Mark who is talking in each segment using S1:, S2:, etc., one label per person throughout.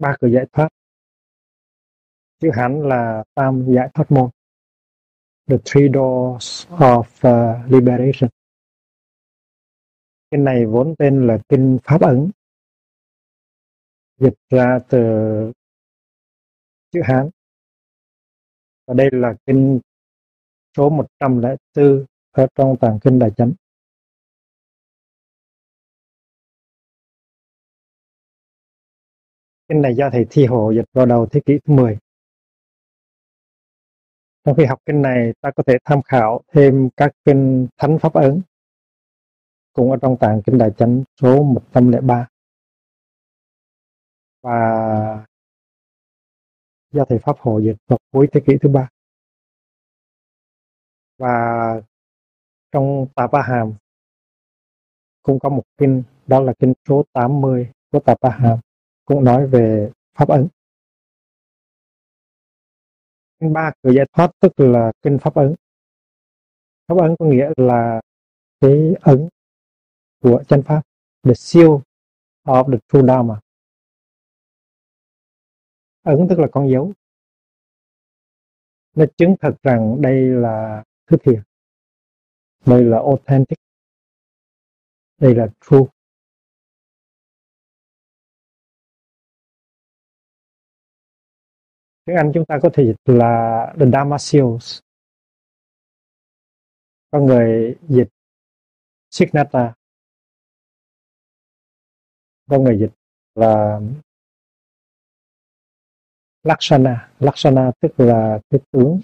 S1: ba cửa giải thoát. Chữ Hán là tam giải thoát môn. The three doors of uh, liberation. Kinh này vốn tên là kinh pháp ấn. Dịch ra từ chữ Hán. Và đây là kinh số 104 ở trong tàng kinh Đại Chánh. Kinh này do thầy Thi Hộ dịch vào đầu thế kỷ thứ 10. Trong khi học kinh này, ta có thể tham khảo thêm các kinh Thánh Pháp Ấn cũng ở trong tàng kinh Đại Chánh số 103. Và do thầy Pháp Hộ dịch vào cuối thế kỷ thứ ba. Và trong Tà Ba Hàm cũng có một kinh đó là kinh số 80 của Tà Ba Hàm cũng nói về pháp ấn. Kinh ba cửa giải thoát tức là kinh pháp ấn. Pháp ấn có nghĩa là cái ấn của chân pháp, the seal of the true Dharma. Ấn tức là con dấu. Nó chứng thực rằng đây là thứ thiệt đây là authentic đây là true tiếng Anh chúng ta có thể dịch là the Damasios có người dịch signata có người dịch là Lakshana Lakshana tức là cái tướng.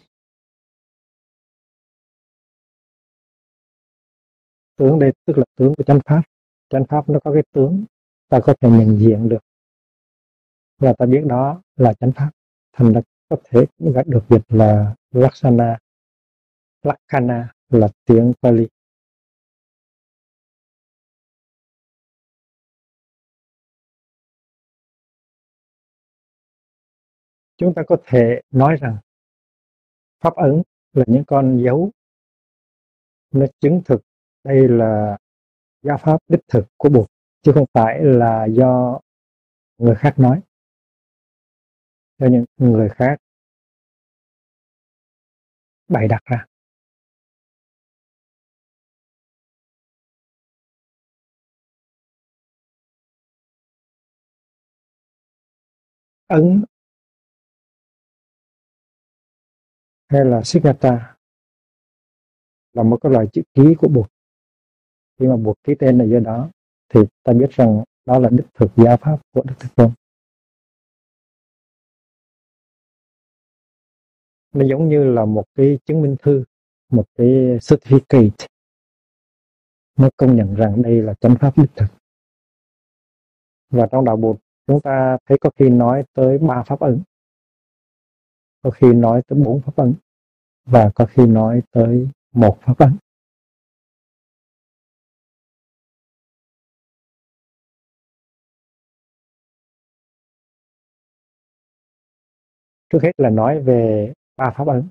S1: Tướng đây tức là tướng của chánh pháp. Chánh pháp nó có cái tướng, ta có thể nhận diện được. Và ta biết đó là chánh pháp thành ra có thể cũng được dịch là laksana lakhana là tiếng Pali. Chúng ta có thể nói rằng pháp ấn là những con dấu. Nó chứng thực đây là giáo pháp đích thực của Bụt, chứ không phải là do người khác nói cho những người khác. Bày đặt ra. Ấn hay là sigata là một cái loại chữ ký của Bụt. Khi mà Bụt ký tên là do đó thì ta biết rằng đó là đức thực giáo pháp của Đức thực Tôn. Nó giống như là một cái chứng minh thư, một cái certificate. Nó công nhận rằng đây là chánh pháp đích thực. Và trong đạo Bụt chúng ta thấy có khi nói tới ba pháp ấn, có khi nói tới bốn pháp ấn và có khi nói tới một pháp ấn. trước hết là nói về À, ba pháp ấn.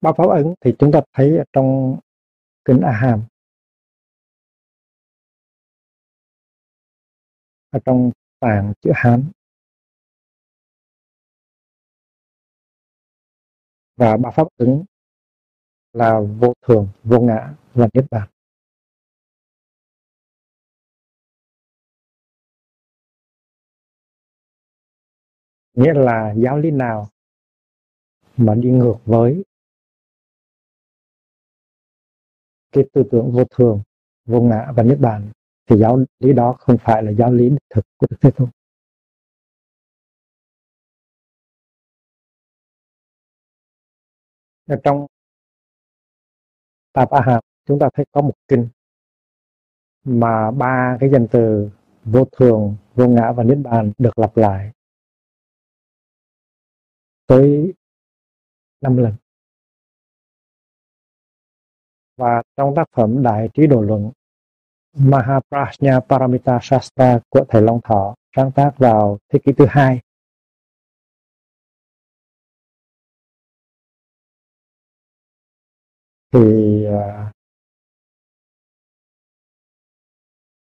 S1: Ba pháp ấn thì chúng ta thấy ở trong kinh A Hàm ở trong tạng chữ Hán. Và ba pháp ứng là vô thường, vô ngã và niết bàn. Nghĩa là giáo lý nào mà đi ngược với cái tư tưởng vô thường vô ngã và niết bàn thì giáo lý đó không phải là giáo lý đích thực của đức thế tôn. Ở trong Tạp A Hàm chúng ta thấy có một kinh mà ba cái danh từ vô thường, vô ngã và niết bàn được lặp lại tới năm lần. Và trong tác phẩm Đại trí đồ luận Mahaprajna Paramita Shastra của thầy Long Thọ sáng tác vào thế kỷ thứ hai. Thì uh,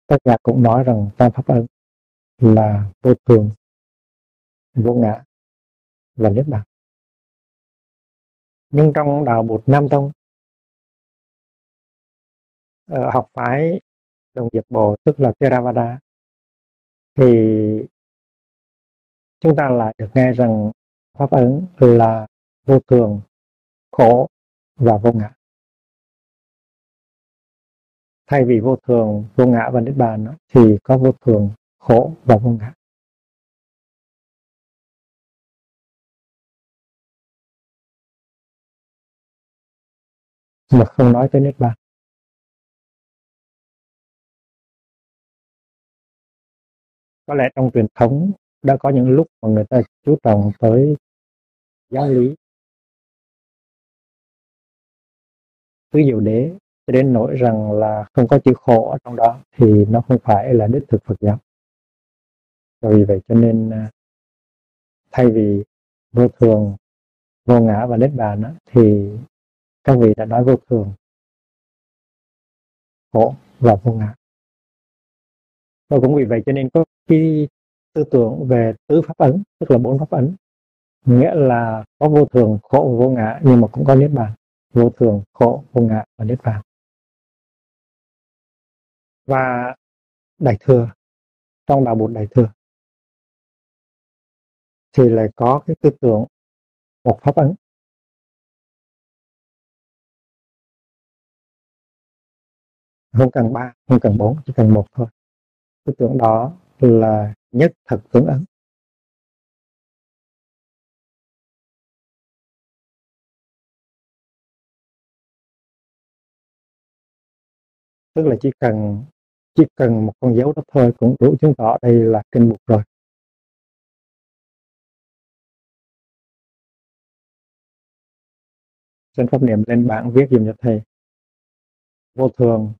S1: tất cả cũng nói rằng tam pháp ấn là vô thường vô ngã và nước bàn. Nhưng trong đạo Bụt nam tông ờ, học phái đồng nghiệp bồ, tức là theravada, thì chúng ta lại được nghe rằng pháp ấn là vô thường, khổ và vô ngã. Thay vì vô thường, vô ngã và niết bàn thì có vô thường, khổ và vô ngã. Mà không nói tới niết bàn có lẽ trong truyền thống đã có những lúc mà người ta chú trọng tới giáo lý tứ diệu đế cho đến nỗi rằng là không có chữ khổ ở trong đó thì nó không phải là đích thực Phật giáo. Vì vậy cho nên à, thay vì vô thường, vô ngã và niết bàn đó, thì các vị đã nói vô thường, khổ và vô ngã. Và cũng vì vậy cho nên có cái tư tưởng về tứ pháp ấn, tức là bốn pháp ấn, nghĩa là có vô thường, khổ và vô ngã nhưng mà cũng có niết bàn. Vô thường, khổ, vô ngã và niết bàn. Và đại thừa trong đạo bụt đại thừa thì lại có cái tư tưởng một pháp ấn. Không cần ba, không cần bốn, chỉ cần một thôi. Tư tưởng đó là nhất thật tướng ấn tức là chỉ cần chỉ cần một con dấu đó thôi, cũng đủ chứng tỏ đây là kinh mục rồi. Xin pháp niệm lên bảng viết dùm cho thầy. Vô thường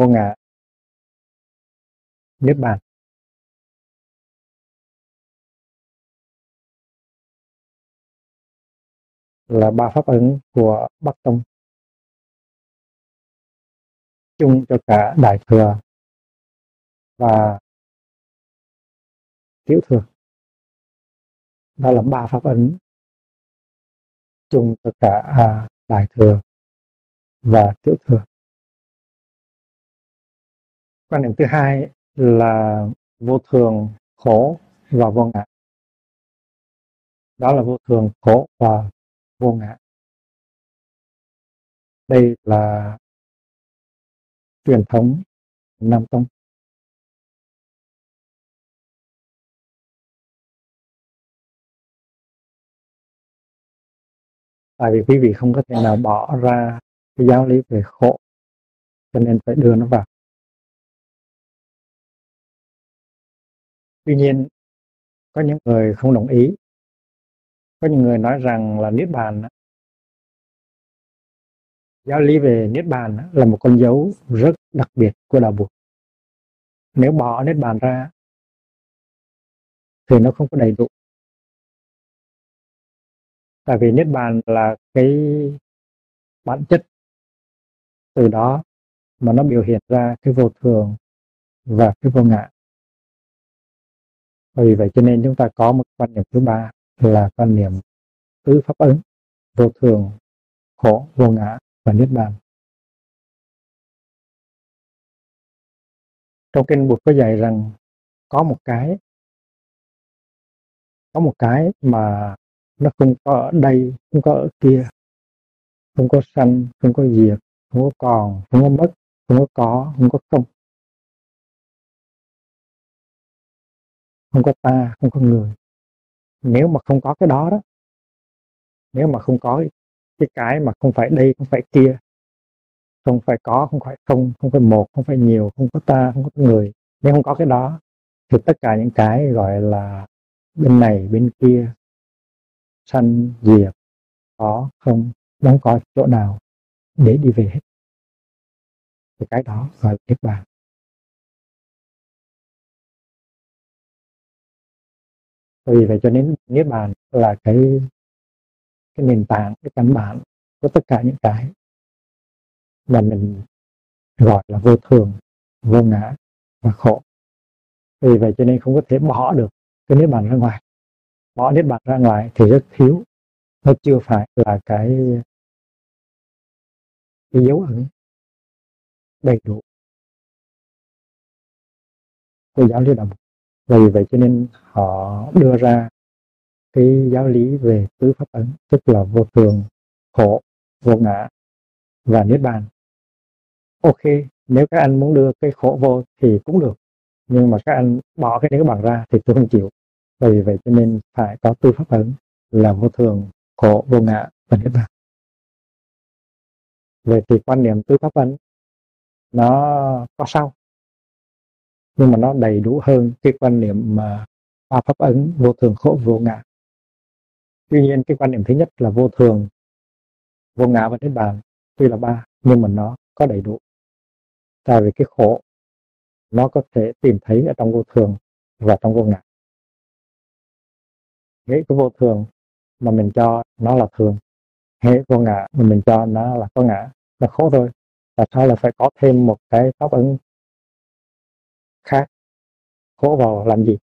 S1: vô ngã niết bàn. Là ba pháp ứng của bắc tông. Chung cho cả đại thừa và tiểu thừa. Đó là ba pháp ứng chung cho cả à, đại thừa và tiểu thừa quan điểm thứ hai là vô thường, khổ và vô ngã đó là vô thường, khổ và vô ngã đây là truyền thống Nam Tông. Tại vì quý vị không có thể nào bỏ ra cái giáo lý về khổ, cho nên phải đưa nó vào. Tuy nhiên, có những người không đồng ý. Có những người nói rằng là Niết Bàn giáo lý về niết bàn là một con dấu rất đặc biệt của đạo Phật. Nếu bỏ niết bàn ra thì nó không có đầy đủ. Tại vì niết bàn là cái bản chất từ đó mà nó biểu hiện ra cái vô thường và cái vô ngã. Vì vậy cho nên chúng ta có một quan niệm thứ ba là quan niệm tứ pháp ứng vô thường, khổ, vô ngã và niết bàn. Trong kinh Bụt có dạy rằng có một cái có một cái mà nó không có ở đây không có ở kia không có sanh không có diệt không có còn không có mất không có có không có không. Không có ta, không có người. Nếu mà không có cái đó đó, nếu mà không có cái cái mà không phải đây, không phải kia, không phải có, không phải không không phải một, không phải nhiều, không có ta, không có người, nếu không có cái đó, thì tất cả những cái gọi là bên này, bên kia, sanh, diệt, có, không đóng có chỗ nào để đi về hết. Thì cái đó gọi là niết bàn. Vì vậy cho nên niết bàn là cái cái nền tảng, cái căn bản của tất cả những cái mà mình gọi là vô thường, vô ngã và khổ vì vậy cho nên không có thể bỏ được cái niết bàn ra ngoài bỏ niết bàn ra ngoài thì rất thiếu, nó chưa phải là cái cái dấu ấn đầy đủ của giáo lý đạo Phật. Vì vậy cho nên họ đưa ra cái giáo lý về tứ pháp ấn tức là vô thường, khổ, vô ngã và niết bàn. Ok, nếu các anh muốn đưa cái khổ vô thì cũng được, nhưng mà các anh bỏ cái niết bàn ra thì tôi không chịu. Vì vậy cho nên phải có tứ pháp ấn là vô thường, khổ, vô ngã và niết bàn. Vậy thì quan niệm tứ pháp ấn nó có sau nhưng mà nó đầy đủ hơn cái quan niệm mà ba pháp ấn, vô thường, khổ, vô ngã. Tuy nhiên cái quan niệm thứ nhất là vô thường, vô ngã và niết bàn, tuy là ba, nhưng mà nó có đầy đủ. Tại vì cái khổ, nó có thể tìm thấy ở trong vô thường và trong vô ngã. Hệ cái vô thường mà mình cho nó là thường hệ vô ngã mà mình cho nó là có ngã, là khổ thôi. Tại sao là phải có thêm một cái pháp ấn khác. Khổ vào làm gì?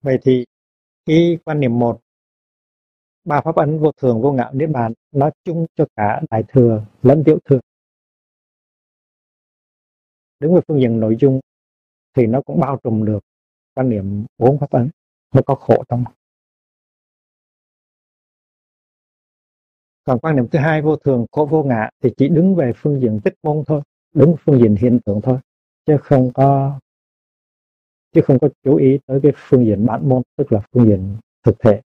S1: Vậy thì cái quan niệm một, ba pháp ấn vô thường vô ngã niết bàn nó chung cho cả đại thừa lẫn tiểu thừa. Đứng về phương diện nội dung thì nó cũng bao trùm được quan niệm bốn pháp ấn, nó có khổ trong còn quan niệm thứ hai vô thường, khổ vô ngã thì chỉ đứng về phương diện tích môn thôi đứng phương diện hiện tượng thôi, chứ không có, chứ không có chú ý tới cái phương diện bản môn, tức là phương diện thực thể.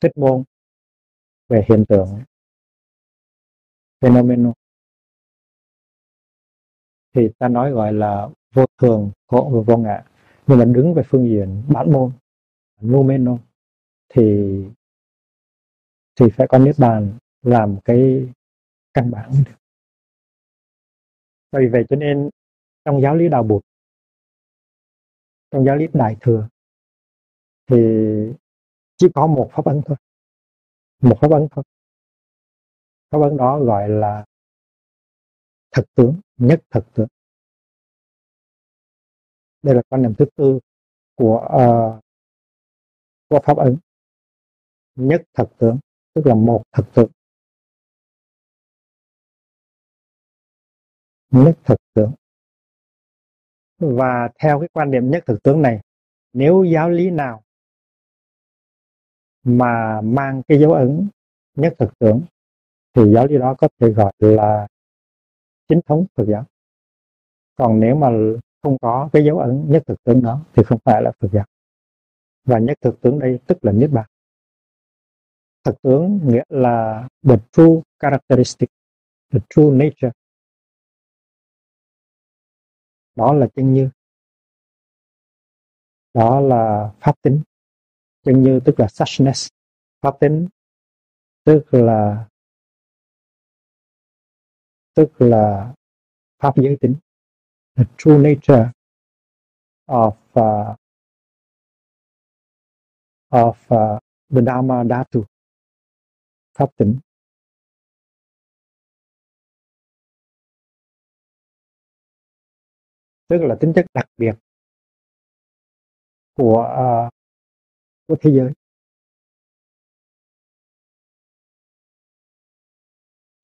S1: Tích môn về hiện tượng phenomenon thì ta nói gọi là vô thường, khổ và vô ngã. Nhưng mà đứng về phương diện bản môn noumenon thì thì phải có niết bàn làm cái căn bản được. Vì vậy cho nên trong giáo lý đạo Bụt trong giáo lý đại thừa thì chỉ có một pháp ấn thôi một pháp ấn thôi. Pháp ấn đó gọi là thực tướng nhất thực tướng. Đây là quan niệm thứ tư của uh, của pháp ấn nhất thực tướng tức là một thực tướng. Nhất thực tướng. Và theo cái quan điểm nhất thực tướng này, nếu giáo lý nào mà mang cái dấu ấn nhất thực tướng, thì giáo lý đó có thể gọi là chính thống Phật giáo. Còn nếu mà không có cái dấu ấn nhất thực tướng đó, thì không phải là Phật giáo. Và nhất thực tướng đây tức là niết bàn. Thực tướng nghĩa là the true characteristic, the true nature đó là chân như. Đó là pháp tính. Chân như tức là suchness. Pháp tính tức là tức là pháp giới tính. The true nature of uh, of uh, the Dharma Dhatu. Pháp tính. Tức là tính chất đặc biệt của uh, của thế giới.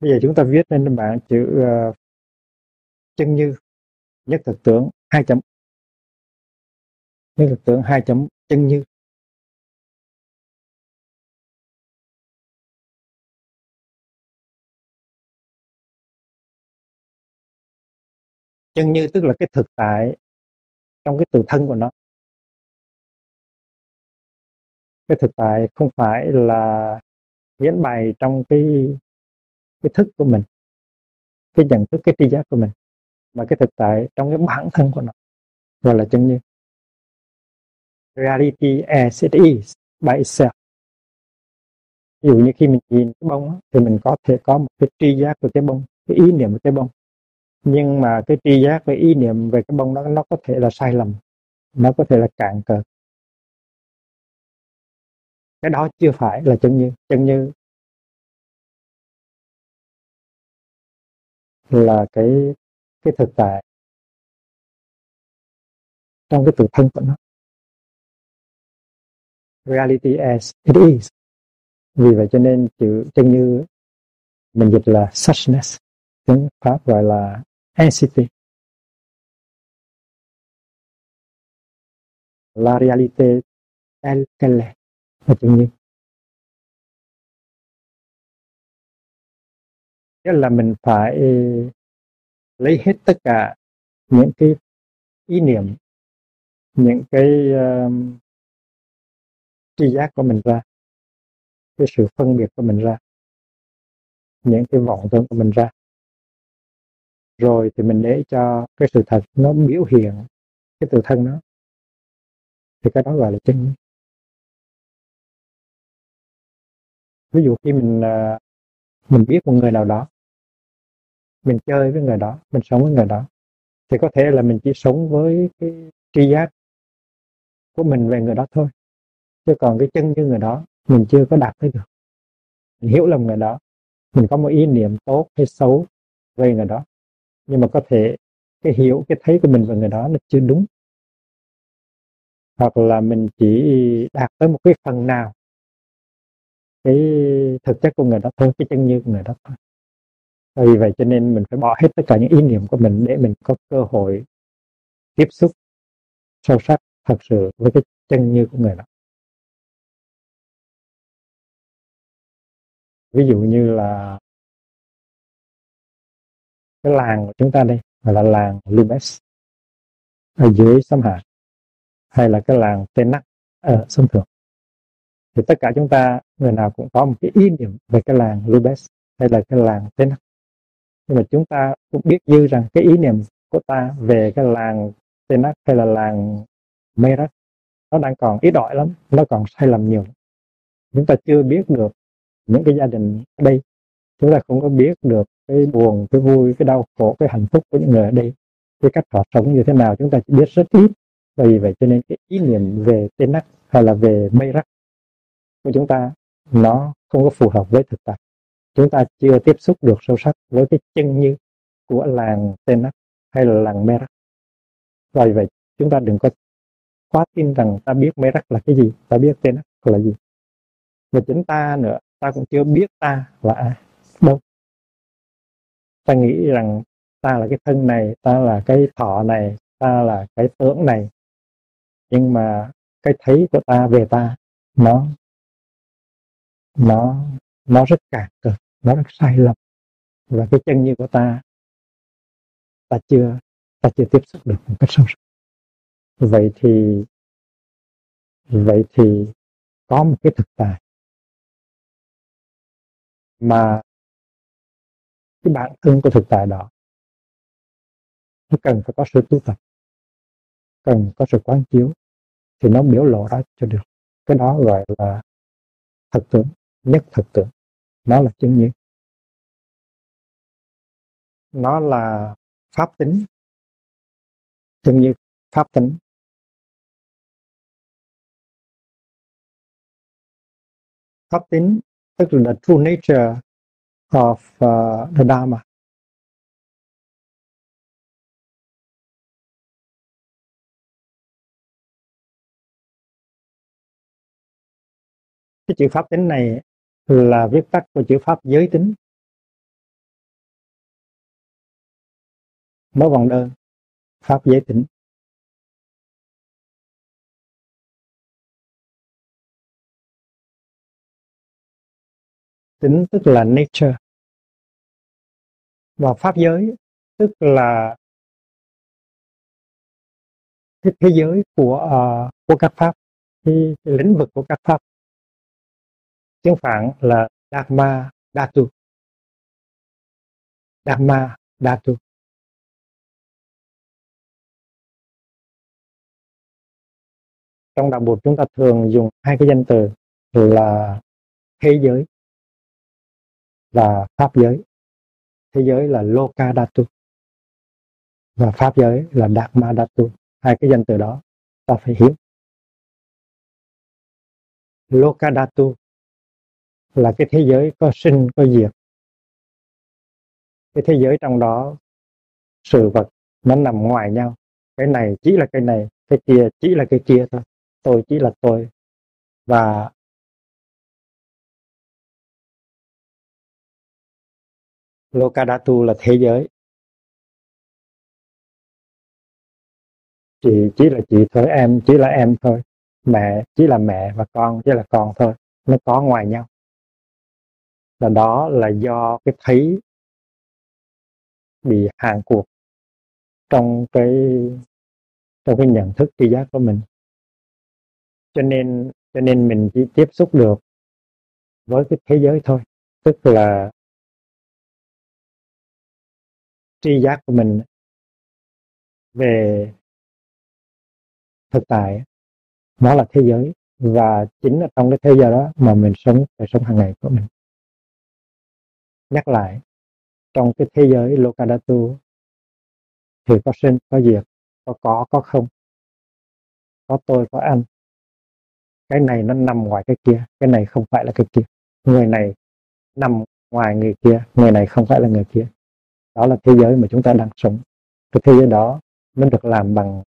S1: Bây giờ chúng ta viết lên bảng chữ uh, chân như nhất thực tướng hai chấm nhất thực tướng hai chấm chân như. Chân như, tức là cái thực tại trong cái tự thân của nó. Cái thực tại không phải là diễn bày trong cái cái thức của mình, cái nhận thức, cái tri giác của mình, mà cái thực tại trong cái bản thân của nó, gọi là chân như. Reality as it is by itself. Ví dụ như khi mình nhìn cái bông thì mình có thể có một cái tri giác của cái bông, cái ý niệm của cái bông nhưng mà cái tri giác và ý niệm về cái bông đó nó có thể là sai lầm, nó có thể là cạn cợt cái đó chưa phải là chân như chân như là cái cái thực tại trong cái tự thân của nó. Reality as it is. Vì vậy cho nên chữ chân như mình dịch là suchness, tiếng pháp gọi là entity la réalité telle qu'elle est là chân như nghĩa là mình phải lấy hết tất cả những cái ý niệm những cái uh, tri giác của mình ra cái sự phân biệt của mình ra những cái vọng tưởng của mình ra rồi thì mình để cho cái sự thật nó biểu hiện, cái tự thân nó. Thì cái đó gọi là chân ví dụ khi mình à, mình biết một người nào đó, mình chơi với người đó, mình sống với người đó, thì có thể là mình chỉ sống với cái tri giác của mình về người đó thôi. Chứ còn cái chân như người đó, mình chưa có đạt tới được. Mình hiểu lầm người đó, mình có một ý niệm tốt hay xấu về người đó nhưng mà có thể cái hiểu, cái thấy của mình về người đó là chưa đúng. Hoặc là mình chỉ đạt tới một cái phần nào cái thực chất của người đó thôi, cái chân như của người đó thôi. Vì vậy cho nên mình phải bỏ hết tất cả những ý niệm của mình để mình có cơ hội tiếp xúc sâu sắc thật sự với cái chân như của người đó. Ví dụ như là cái làng của chúng ta đây gọi là làng Limes ở dưới sông Hà, hay là cái làng Tên Nắc ở sông Thượng thì tất cả chúng ta, người nào cũng có một cái ý niệm về cái làng Lubes hay là cái làng Tên Nắc nhưng mà chúng ta cũng biết dư rằng cái ý niệm của ta về cái làng Tên Nắc hay là làng Merak, nó đang còn ít ỏi lắm, nó còn sai lầm nhiều chúng ta chưa biết được những cái gia đình ở đây. Chúng ta không có biết được cái buồn, cái vui, cái đau khổ, cái hạnh phúc của những người ở đây. Cái cách họ sống như thế nào chúng ta chỉ biết rất ít. Vì vậy cho nên cái ý niệm về tên nắc hay là về mây rắc của chúng ta, nó không có phù hợp với thực tại. Chúng ta chưa tiếp xúc được sâu sắc với cái chân như của làng tên nắc hay là làng mê rắc vì vậy chúng ta đừng có quá tin rằng ta biết mê rắc là cái gì, ta biết tên nắc là gì. Và chính ta nữa, ta cũng chưa biết ta là ai. Đâu? Ta nghĩ rằng ta là cái thân này, ta là cái thọ này, ta là cái tưởng này. Nhưng mà cái thấy của ta về ta, nó nó nó rất cạn cực, nó rất sai lầm. Và cái chân như của ta ta chưa ta chưa tiếp xúc được một cách sâu sắc. Vậy thì vậy thì có một cái thực tại mà cái bản thân của thực tại đó. Nó cần phải có sự tu tập, cần có sự quán chiếu thì nó biểu lộ ra cho được. Cái đó gọi là thật tướng nhất thật tướng nó là chứng nhiên nó là pháp tính. Chứng như pháp tính. Pháp tính, tức là the true nature of uh, the Dharma. Cái chữ pháp tính này là viết tắt của chữ pháp giới tính. Mới vòng đơn, pháp giới tính. tính tức là nature và pháp giới tức là cái thế giới của uh, của các pháp cái, cái lĩnh vực của các pháp. Tiếng phạn là dharma dhatu. Dharma dhatu. Trong đạo Bụt chúng ta thường dùng hai cái danh từ là thế giới và pháp giới thế giới là loka dhatu và pháp giới là Dharmadatu. Hai cái danh từ đó, ta phải hiểu. Loka dhatu là cái thế giới có sinh, có diệt. Cái thế giới trong đó, sự vật nó nằm ngoài nhau. Cái này chỉ là cái này, cái kia chỉ là cái kia thôi. Tôi chỉ là tôi. Và Lokadatu là thế giới. Chị chỉ là chị thôi, em chỉ là em thôi. Mẹ chỉ là mẹ và con chỉ là con thôi. Nó có ngoài nhau. Là đó là do cái thấy bị hàng cuộc trong cái trong cái nhận thức tri giác của mình. Cho nên cho nên mình chỉ tiếp xúc được với cái thế giới thôi. Tức là tri giác của mình về thực tại. Nó là thế giới và chính là trong cái thế giới đó mà mình sống đời sống hàng ngày của mình. Nhắc lại, trong cái thế giới Lokadatu thì có sinh, có diệt, có có có không? Có tôi, có anh. Cái này nó nằm ngoài cái kia, cái này không phải là cái kia. Người này nằm ngoài người kia, người này không phải là người kia đó là thế giới mà chúng ta đang sống. Cái thế giới đó nó được làm bằng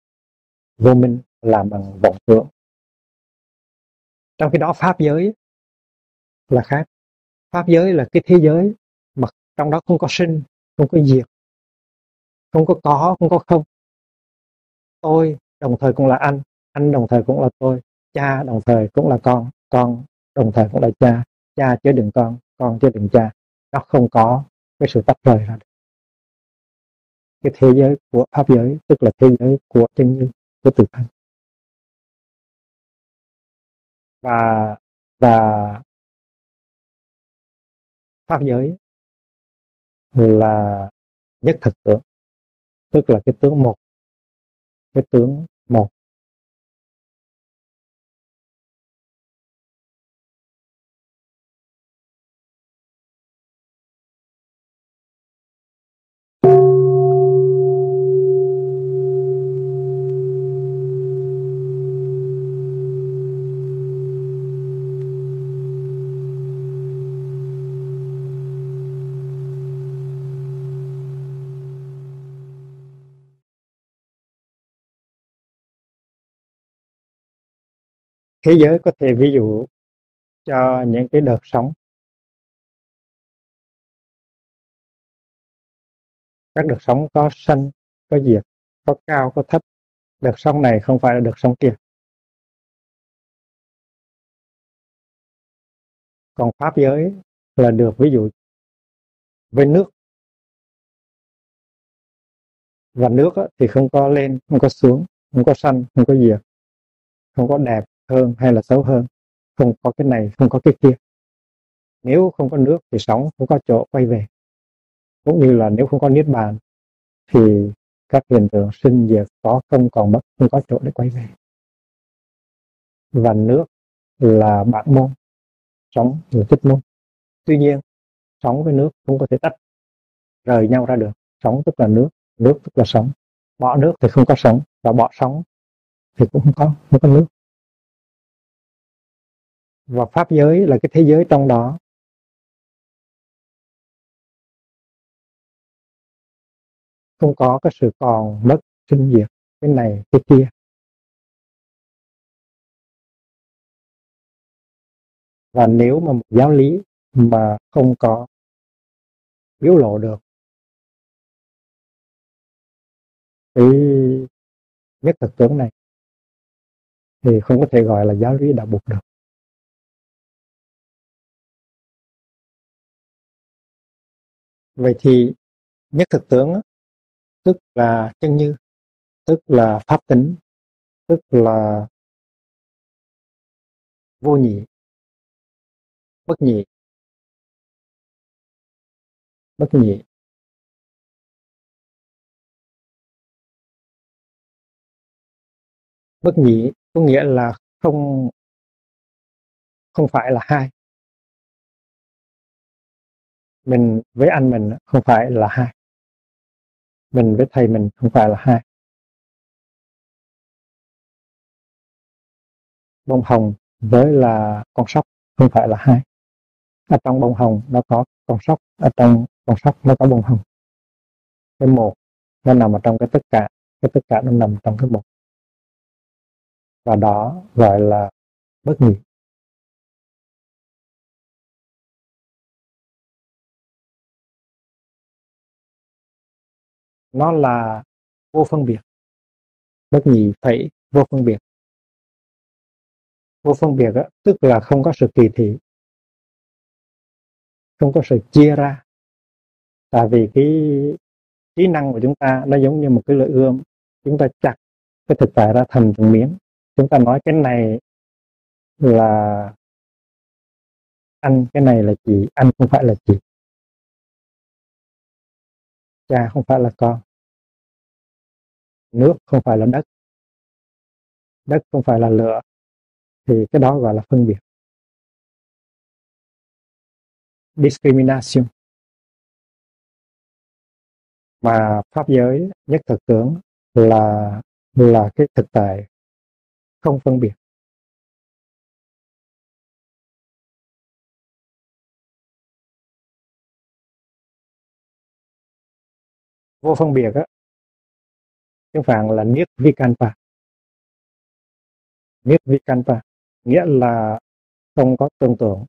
S1: vô minh, làm bằng vọng tưởng. Trong khi đó pháp giới là khác. Pháp giới là cái thế giới mà trong đó không có sinh, không có diệt, không có có, không có không. Tôi đồng thời cũng là anh anh đồng thời cũng là tôi, cha đồng thời cũng là con con đồng thời cũng là cha cha chứa đừng con con chứa đừng cha. Nó không có cái sự tách rời ra cái thế giới của pháp giới, tức là thế giới của chân như của tự thân và và pháp giới là nhất thực tướng tức là cái tướng một, cái tướng một thế giới có thể ví dụ cho những cái đợt sóng. Các đợt sóng có sanh có diệt có cao, có thấp. Đợt sóng này không phải là đợt sóng kia. Còn pháp giới là được ví dụ với nước. Và nước thì không có lên, không có xuống, không có sanh không có diệt không có đẹp hơn hay là xấu hơn? Không có cái này, không có cái kia. Nếu không có nước thì sống không có chỗ quay về. Cũng như là nếu không có niết bàn thì các hiện tượng sinh diệt có không còn mất, không có chỗ để quay về. Và nước là bản môn sống là tích môn. Tuy nhiên sống với nước không có thể tách rời nhau ra được. Sống tức là nước nước tức là sống bỏ nước thì không có sống và bỏ sống thì cũng không có không có nước và pháp giới là cái thế giới trong đó. Không có cái sự còn mất sinh diệt cái này, cái kia. Và nếu mà một giáo lý mà không có biểu lộ được cái nhất thực tướng này, thì không có thể gọi là giáo lý đạo buộc được. Vậy thì nhất thực tướng tức là chân như, tức là pháp tính, tức là vô nhị, bất nhị. Bất nhị. Bất nhị có nghĩa là không không phải là hai mình với anh mình không phải là hai. Mình với thầy mình không phải là hai. Bông hồng với là con sóc không phải là hai. Ở trong bông hồng nó có con sóc, ở trong con sóc nó có bông hồng. Cái một nó nằm ở trong cái tất cả, cái tất cả nó nằm trong cái một. Và đó gọi là bất nhị. Nó là vô phân biệt. Bất nhị thảy vô phân biệt. Vô phân biệt đó, tức là không có sự kỳ thị. Không có sự chia ra. Tại vì cái trí năng của chúng ta nó giống như một cái lưỡi ươm. Chúng ta chặt cái thực tại ra thành từng miếng. Chúng ta nói cái này là anh cái này là chị anh không phải là chị cha không phải là con. Nước không phải là đất. Đất không phải là lửa. Thì cái đó gọi là phân biệt. Discrimination. Mà pháp giới nhất thực tưởng là là cái thực tại không phân biệt. Vô phân biệt á, tiếng phạn là niết vikanpa niết vikanpa nghĩa là không có tưởng tượng.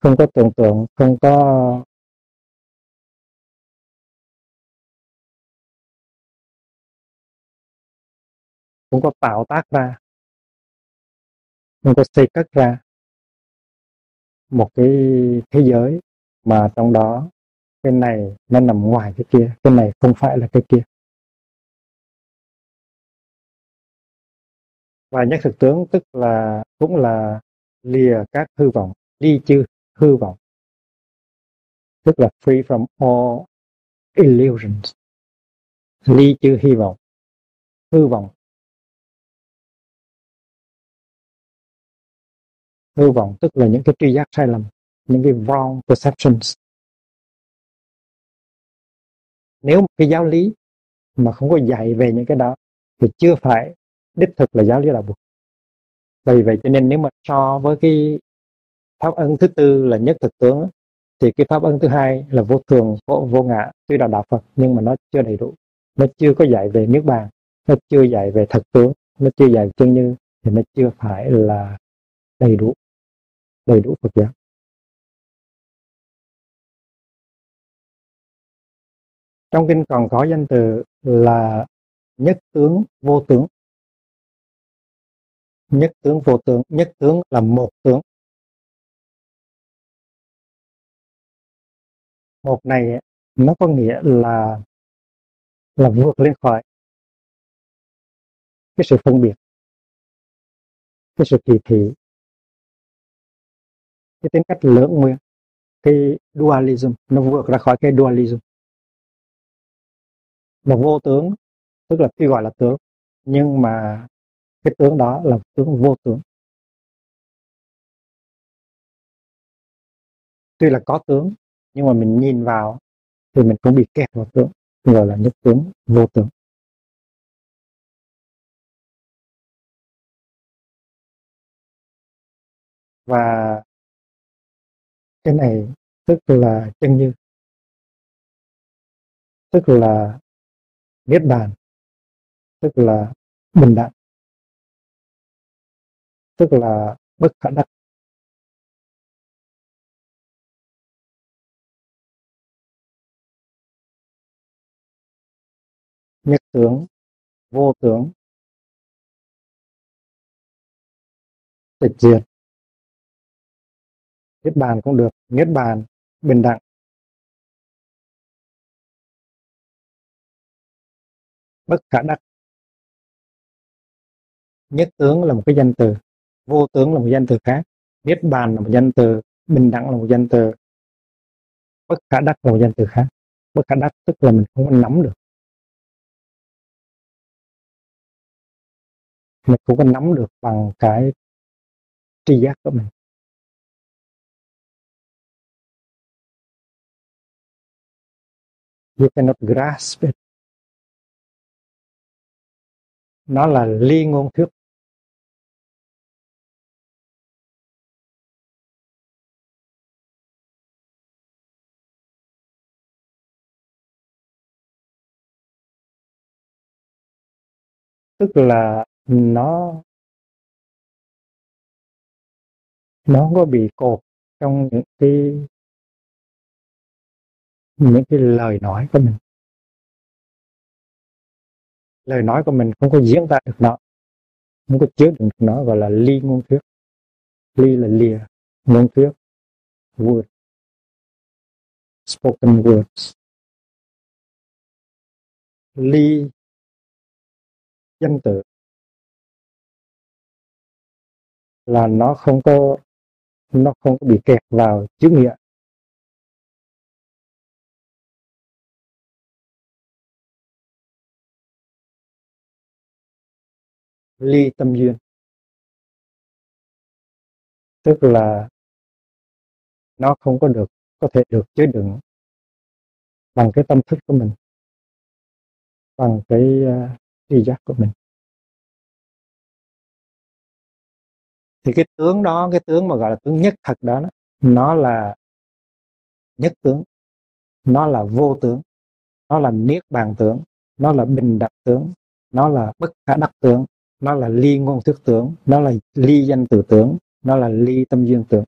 S1: Không có tưởng tượng, không có không có tạo tác ra, không có xây cất ra một cái thế giới mà trong đó cái này nó nằm ngoài cái kia cái này không phải là cái kia. Và nhắc thực tướng tức là, cũng là lìa các hư vọng ly chư hư vọng. Tức là free from all illusions. Ly chư hy vọng, hư vọng. Hư vọng tức là những cái tri giác sai lầm, những cái wrong perceptions nếu cái giáo lý mà không có dạy về những cái đó thì chưa phải đích thực là giáo lý đạo Phật vì vậy cho nên nếu mà so với cái pháp ân thứ tư là nhất thực tướng thì cái pháp ân thứ hai là vô thường vô, vô ngã tuy là đạo Phật nhưng mà nó chưa đầy đủ nó chưa có dạy về niết bàn nó chưa dạy về thật tướng nó chưa dạy chân như thì nó chưa phải là đầy đủ đầy đủ Phật giáo. Trong kinh còn có danh từ là nhất tướng vô tướng. Nhất tướng vô tướng, nhất tướng là một tướng. Một này, nó có nghĩa là là vượt lên khỏi cái sự phân biệt, cái sự kỳ thị, cái tính cách lớn nguyên, cái dualism, nó vượt ra khỏi cái dualism là vô tướng, tức là khi gọi là tướng. Nhưng mà cái tướng đó là tướng vô tướng. Tuy là có tướng, nhưng mà mình nhìn vào thì mình cũng bị kẹt vào tướng, gọi là nhất tướng vô tướng. Và cái này tức là chân như, tức là niết bàn, tức là bình đẳng, tức là bất khả đắc. Nhất tướng, vô tướng, tịch diệt. Niết bàn cũng được. Niết bàn bình đẳng bất khả đắc. Nhất tướng là một cái danh từ, vô tướng là một danh từ khác. Niết bàn là một danh từ, bình đẳng là một danh từ. Bất khả đắc là một danh từ khác. Bất khả đắc tức là mình không có nắm được. Mình không có nắm được bằng cái tri giác của mình. You cannot grasp it nó là ly ngôn thuyết tức là nó nó không có bị cột trong những cái những cái lời nói của mình lời nói của mình không có diễn tả được nó. Không có chứa được nó, gọi là ly ngôn thuyết. Ly là lìa, ngôn thuyết. Word spoken words. Ly. Danh tự là nó không có, nó không có bị kẹt vào chữ nghĩa. Ly tâm duyên. Tức là nó không có được có thể được chứa đựng bằng cái tâm thức của mình bằng cái uh, tri giác của mình. Thì cái tướng đó cái tướng mà gọi là tướng nhất thật đó, đó nó là nhất tướng nó là vô tướng nó là niết bàn tướng nó là bình đẳng tướng nó là bất khả đắc tướng nó là ly ngôn thức tướng, nó là ly danh từ tướng, nó là ly tâm duyên tướng.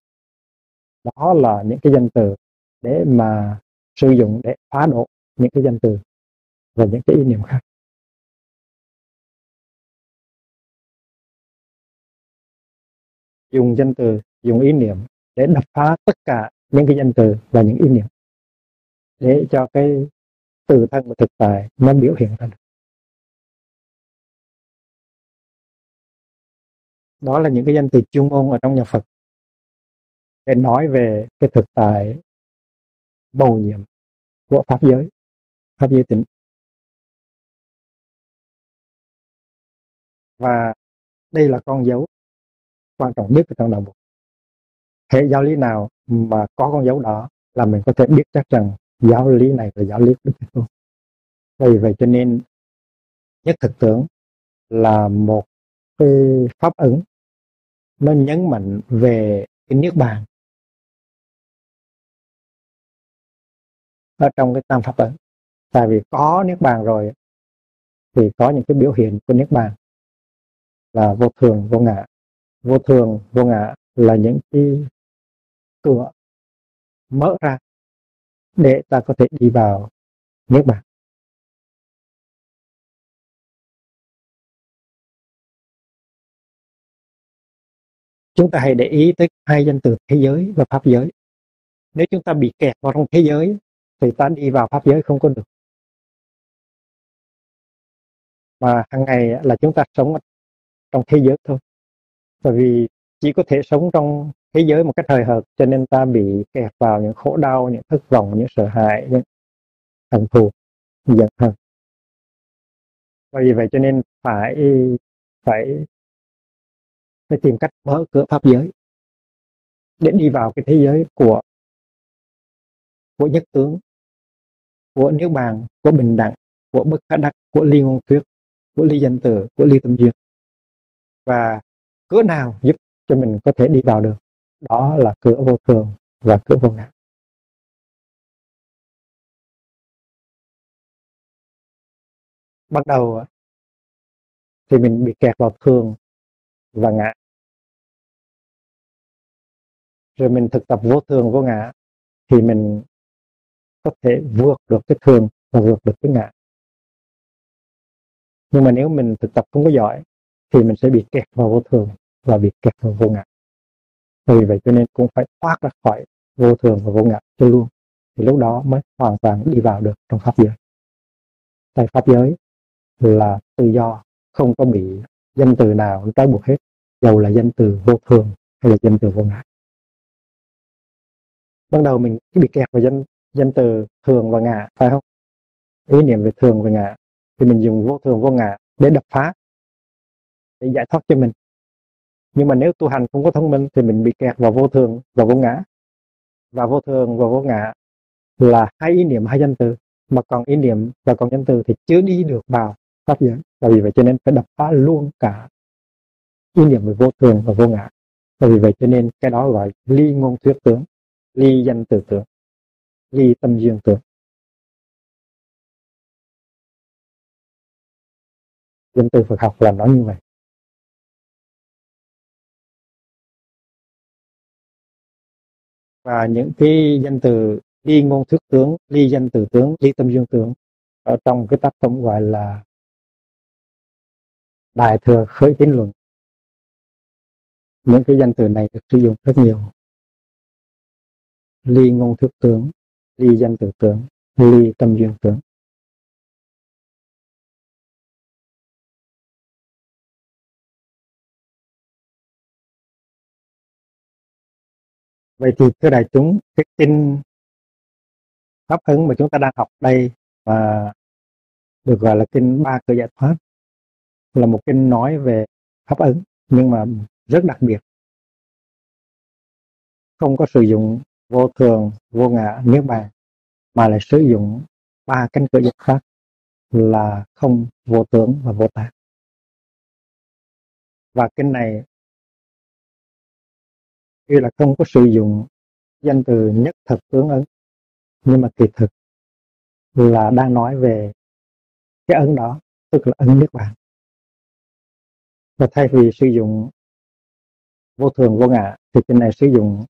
S1: Đó là những cái danh từ để mà sử dụng để phá độ những cái danh từ và những cái ý niệm khác. Dùng danh từ, dùng ý niệm để đập phá tất cả những cái danh từ và những ý niệm để cho cái từ thân và thực tại nó biểu hiện ra được. Đó là những cái danh từ chuyên môn ở trong nhà Phật. Để nói về cái thực tại bầu nhiệm của pháp giới pháp giới tịnh. Và đây là con dấu quan trọng nhất trong đạo Phật hệ giáo lý nào mà có con dấu đó là mình có thể biết chắc rằng giáo lý này là giáo lý của Đức Thế Tôn. Vì vậy cho nên nhất thực tưởng là một cái pháp ứng nó nhấn mạnh về cái niết bàn. Ở trong cái tam pháp ấn. Tại vì có niết bàn rồi, thì có những cái biểu hiện của niết bàn là vô thường, vô ngã. Vô thường, vô ngã là những cái cửa mở ra để ta có thể đi vào niết bàn. Chúng ta hãy để ý tới hai danh từ thế giới và pháp giới. Nếu chúng ta bị kẹt vào trong thế giới, thì ta đi vào pháp giới không có được. Mà hàng ngày là chúng ta sống trong thế giới thôi. Bởi vì chỉ có thể sống trong thế giới một cách hời hợt, cho nên ta bị kẹt vào những khổ đau, những thất vọng, những sợ hãi, những hận thù, giận hờn. Vì vậy cho nên phải phải phải tìm cách mở cửa pháp giới để đi vào cái thế giới của của nhất tướng, của niết bàn, của bình đẳng, của bất khả đắc, của ly ngôn thuyết, của ly danh từ, của ly tâm duyên. Và cửa nào giúp cho mình có thể đi vào được? Đó là cửa vô thường và cửa vô ngã. Bắt đầu thì mình bị kẹt vào thường và ngã rồi mình thực tập vô thường, vô ngã, thì mình có thể vượt được cái thường và vượt được cái ngã. Nhưng mà nếu mình thực tập không có giỏi, thì mình sẽ bị kẹt vào vô thường và bị kẹt vào vô ngã. Vì vậy cho nên cũng phải thoát ra khỏi vô thường và vô ngã cho luôn, thì lúc đó mới hoàn toàn đi vào được trong pháp giới. Tại pháp giới là tự do, không có bị danh từ nào trói buộc hết, dầu là danh từ vô thường hay là danh từ vô ngã ban đầu mình bị kẹt vào danh danh từ thường và ngã, phải không? Ý niệm về thường và ngã, thì mình dùng vô thường, vô ngã để đập phá, để giải thoát cho mình. Nhưng mà nếu tu hành không có thông minh thì mình bị kẹt vào vô thường và vô ngã. Và vô thường và vô ngã là hai ý niệm, hai danh từ. Mà còn ý niệm và còn danh từ thì chưa đi được vào pháp giới. Và vì vậy cho nên phải đập phá luôn cả ý niệm về vô thường và vô ngã. Và vì vậy cho nên cái đó gọi ly ngôn thuyết tướng ly danh từ tướng ly tâm duyên tướng danh từ Phật học là nói như vậy. Và những cái danh từ ly ngôn thuyết tướng ly danh từ tướng ly tâm dương tướng, ở trong cái tác phẩm gọi là đại thừa khởi tín luận. Những cái danh từ này được sử dụng rất nhiều ly ngôn thức tướng, ly danh tự tướng, ly tâm duyên tướng. Vậy thì thưa đại chúng, cái kinh pháp ứng mà chúng ta đang học đây và được gọi là kinh ba cửa giải thoát là một kinh nói về pháp ứng nhưng mà rất đặc biệt. Không có sử dụng vô thường, vô ngã. Niết bàn mà lại sử dụng ba cánh cửa giải thoát là không vô tướng và vô tác và kinh này tuy là không có sử dụng danh từ nhất thật tướng ấn. Nhưng mà kỳ thực là đang nói về cái ấn đó, tức là ấn niết bàn. Và thay vì sử dụng vô thường, vô ngã, thì kinh này sử dụng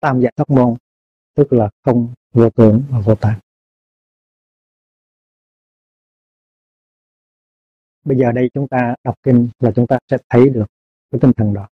S1: tam giải thoát môn, tức là không vô tưởng và vô tạng bây giờ đây chúng ta đọc kinh là chúng ta sẽ thấy được cái tinh thần đó.